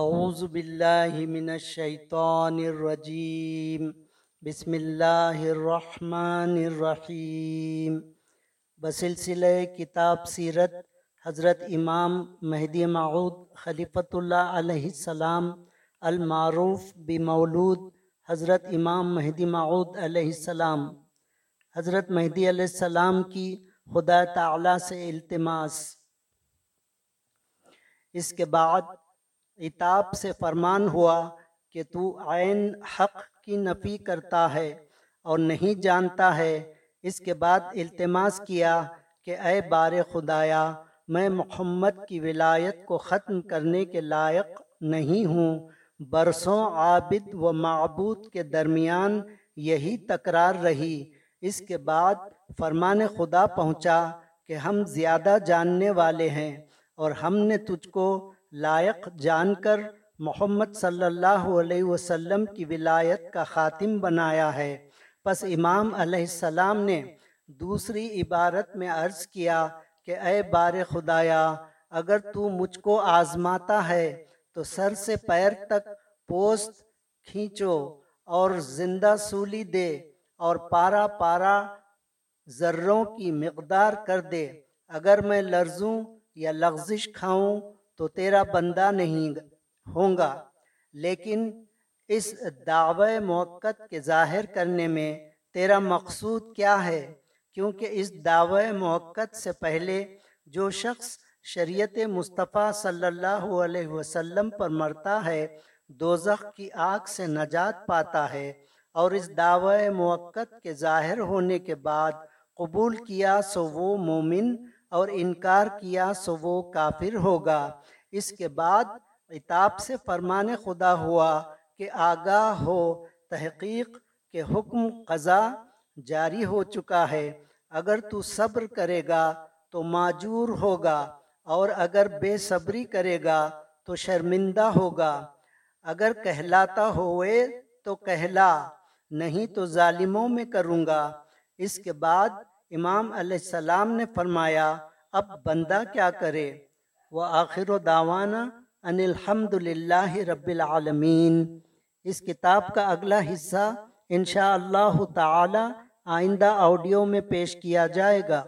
اعوذ باللہ من الشیطان الرجیم بسم اللہ الرحمن الرحیم بسلسلہ کتاب سیرت حضرت امام مہدی معود خلیفۃ اللہ علیہ السلام المعروف بمولود حضرت امام مہدی معود علیہ السلام. حضرت مہدی علیہ السلام کی خدا تعالی سے التماس. اس کے بعد اتاب سے فرمان ہوا کہ تو عین حق کی نفی کرتا ہے اور نہیں جانتا ہے۔ اس کے بعد التماس کیا کہ اے بار خدایا، میں محمد کی ولایت کو ختم کرنے کے لائق نہیں ہوں۔ برسوں عابد و معبود کے درمیان یہی تکرار رہی۔ اس کے بعد فرمان خدا پہنچا کہ ہم زیادہ جاننے والے ہیں اور ہم نے تجھ کو لائق جان کر محمد صلی اللہ علیہ وسلم کی ولایت کا خاتم بنایا ہے۔ پس امام علیہ السلام نے دوسری عبارت میں عرض کیا کہ اے بار خدایا، اگر تو مجھ کو آزماتا ہے تو سر سے پیر تک پوست کھینچو اور زندہ سولی دے اور پارا پارا ذروں کی مقدار کر دے۔ اگر میں لرزوں یا لغزش کھاؤں تو تیرا بندہ نہیں ہوں گا لیکن اس دعوی موقع کے ظاہر کرنے میں تیرا مقصود کیا ہے؟ کیونکہ اس دعوی موقع سے پہلے جو شخص شریعت مصطفیٰ صلی اللہ علیہ وسلم پر مرتا ہے، دوزخ کی آگ سے نجات پاتا ہے اور اس دعوی موقع کے ظاہر ہونے کے بعد قبول کیا، سو وہ مومن اور انکار کیا سو وہ کافر ہوگا۔ اس کے بعد عطاب سے فرمان خدا ہوا کہ آگاہ ہو، تحقیق کے حکم قضا جاری ہو چکا ہے۔ اگر تو صبر کرے گا تو معجور ہوگا، اور اگر بے صبری کرے گا تو شرمندہ ہوگا۔ اگر کہلاتا ہوئے تو کہلا، نہیں تو ظالموں میں کروں گا۔ اس کے بعد امام علیہ السلام نے فرمایا اب بندہ کیا کرے؟ وہ آخر و داوانہ ان الحمد للہ رب العالمین۔ اس کتاب کا اگلا حصہ انشاء اللہ تعالی آئندہ آڈیو میں پیش کیا جائے گا۔